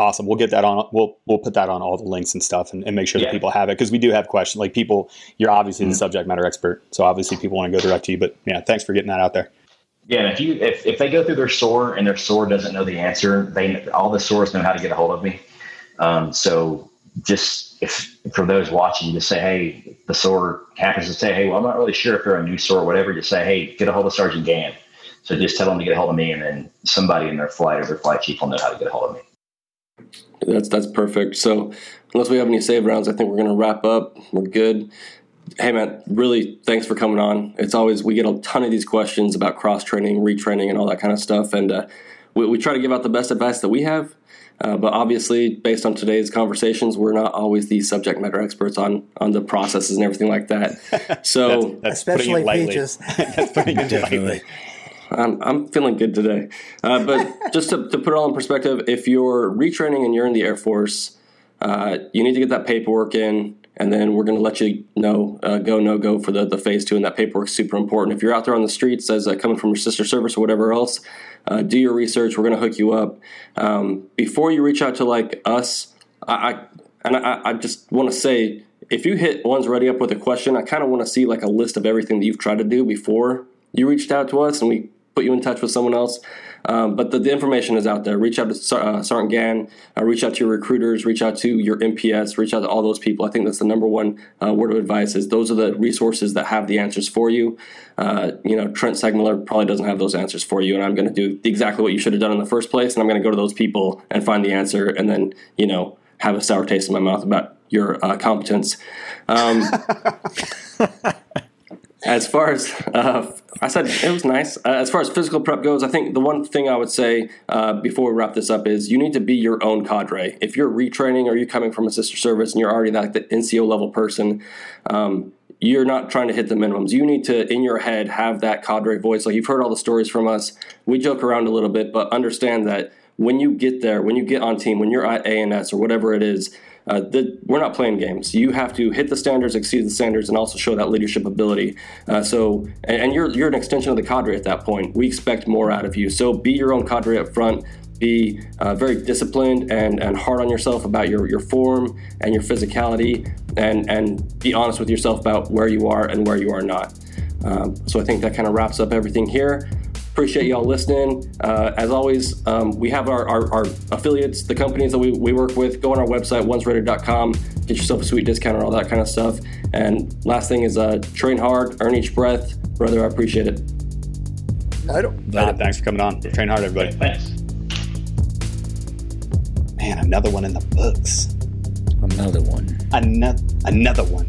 Awesome. We'll get that on. We'll we'll put that on all the links and stuff, and, and make sure that people have it because we do have questions. Like people, you're obviously Mhm. the subject matter expert, so obviously people want to go direct to you. But yeah, thanks for getting that out there. Yeah, and if you if, if they go through their SOAR and their SOAR doesn't know the answer, they all the SOARs know how to get a hold of me. Um, so just if for those watching, just say, hey, the SOAR happens to say, hey, well, I'm not really sure if they're a new SOAR or whatever. Just say, hey, get a hold of Sergeant Gann. So just tell them to get a hold of me, and then somebody in their flight or their flight chief will know how to get a hold of me. That's that's perfect. So unless we have any save rounds, I think we're going to wrap up. We're good. Hey man, really thanks for coming on. It's always we get a ton of these questions about cross training, retraining, and all that kind of stuff, and uh, we, we try to give out the best advice that we have. Uh, but obviously, based on today's conversations, we're not always the subject matter experts on on the processes and everything like that. *laughs* So That's putting Especially it lightly. That's putting it lightly. *laughs* I'm, I'm feeling good today. Uh, but *laughs* just to, to put it all in perspective, if you're retraining and you're in the Air Force, uh, you need to get that paperwork in, and then we're going to let you know uh, go no go for the, the phase two, and that paperwork's super important. If you're out there on the streets as uh, coming from your sister service or whatever else, uh, do your research. We're going to hook you up um, before you reach out to like us. I, I and I, I just want to say. If you hit one's ready up with a question, I kind of want to see like a list of everything that you've tried to do before you reached out to us and we put you in touch with someone else. Um, but the, the information is out there. Reach out to uh, Sergeant Gann, uh, reach out to your recruiters, reach out to your MPS, reach out to all those people. I think that's the number one uh, word of advice is those are the resources that have the answers for you. Uh, you know, Trent Segmiller probably doesn't have those answers for you, and I'm going to do exactly what you should have done in the first place, and I'm going to go to those people and find the answer, and then, you know, have a sour taste in my mouth about your uh, competence. Um, *laughs* as far as uh, I said, it was nice. Uh, as far as physical prep goes, I think the one thing I would say uh, before we wrap this up is you need to be your own cadre. If you're retraining or you're coming from a sister service and you're already like the NCO level person, um, you're not trying to hit the minimums. You need to, in your head, have that cadre voice. Like you've heard all the stories from us. We joke around a little bit, but understand that when you get there, when you get on team, when you're at ANS or whatever it is, uh, the, we're not playing games. You have to hit the standards, exceed the standards, and also show that leadership ability. Uh, so, and, and you're you're an extension of the cadre at that point. We expect more out of you. So, be your own cadre up front. Be uh, very disciplined and, and hard on yourself about your, your form and your physicality, and and be honest with yourself about where you are and where you are not. Um, so, I think that kind of wraps up everything here. Appreciate y'all listening. Uh, as always, um, we have our, our, our affiliates, the companies that we, we work with. Go on our website, onesready.com, get yourself a sweet discount and all that kind of stuff. And last thing is uh, train hard, earn each breath. Brother, I appreciate it. Later. Todd, thanks for coming on. Train hard, everybody. Thanks. Man, another one in the books. Another one. Another, another one.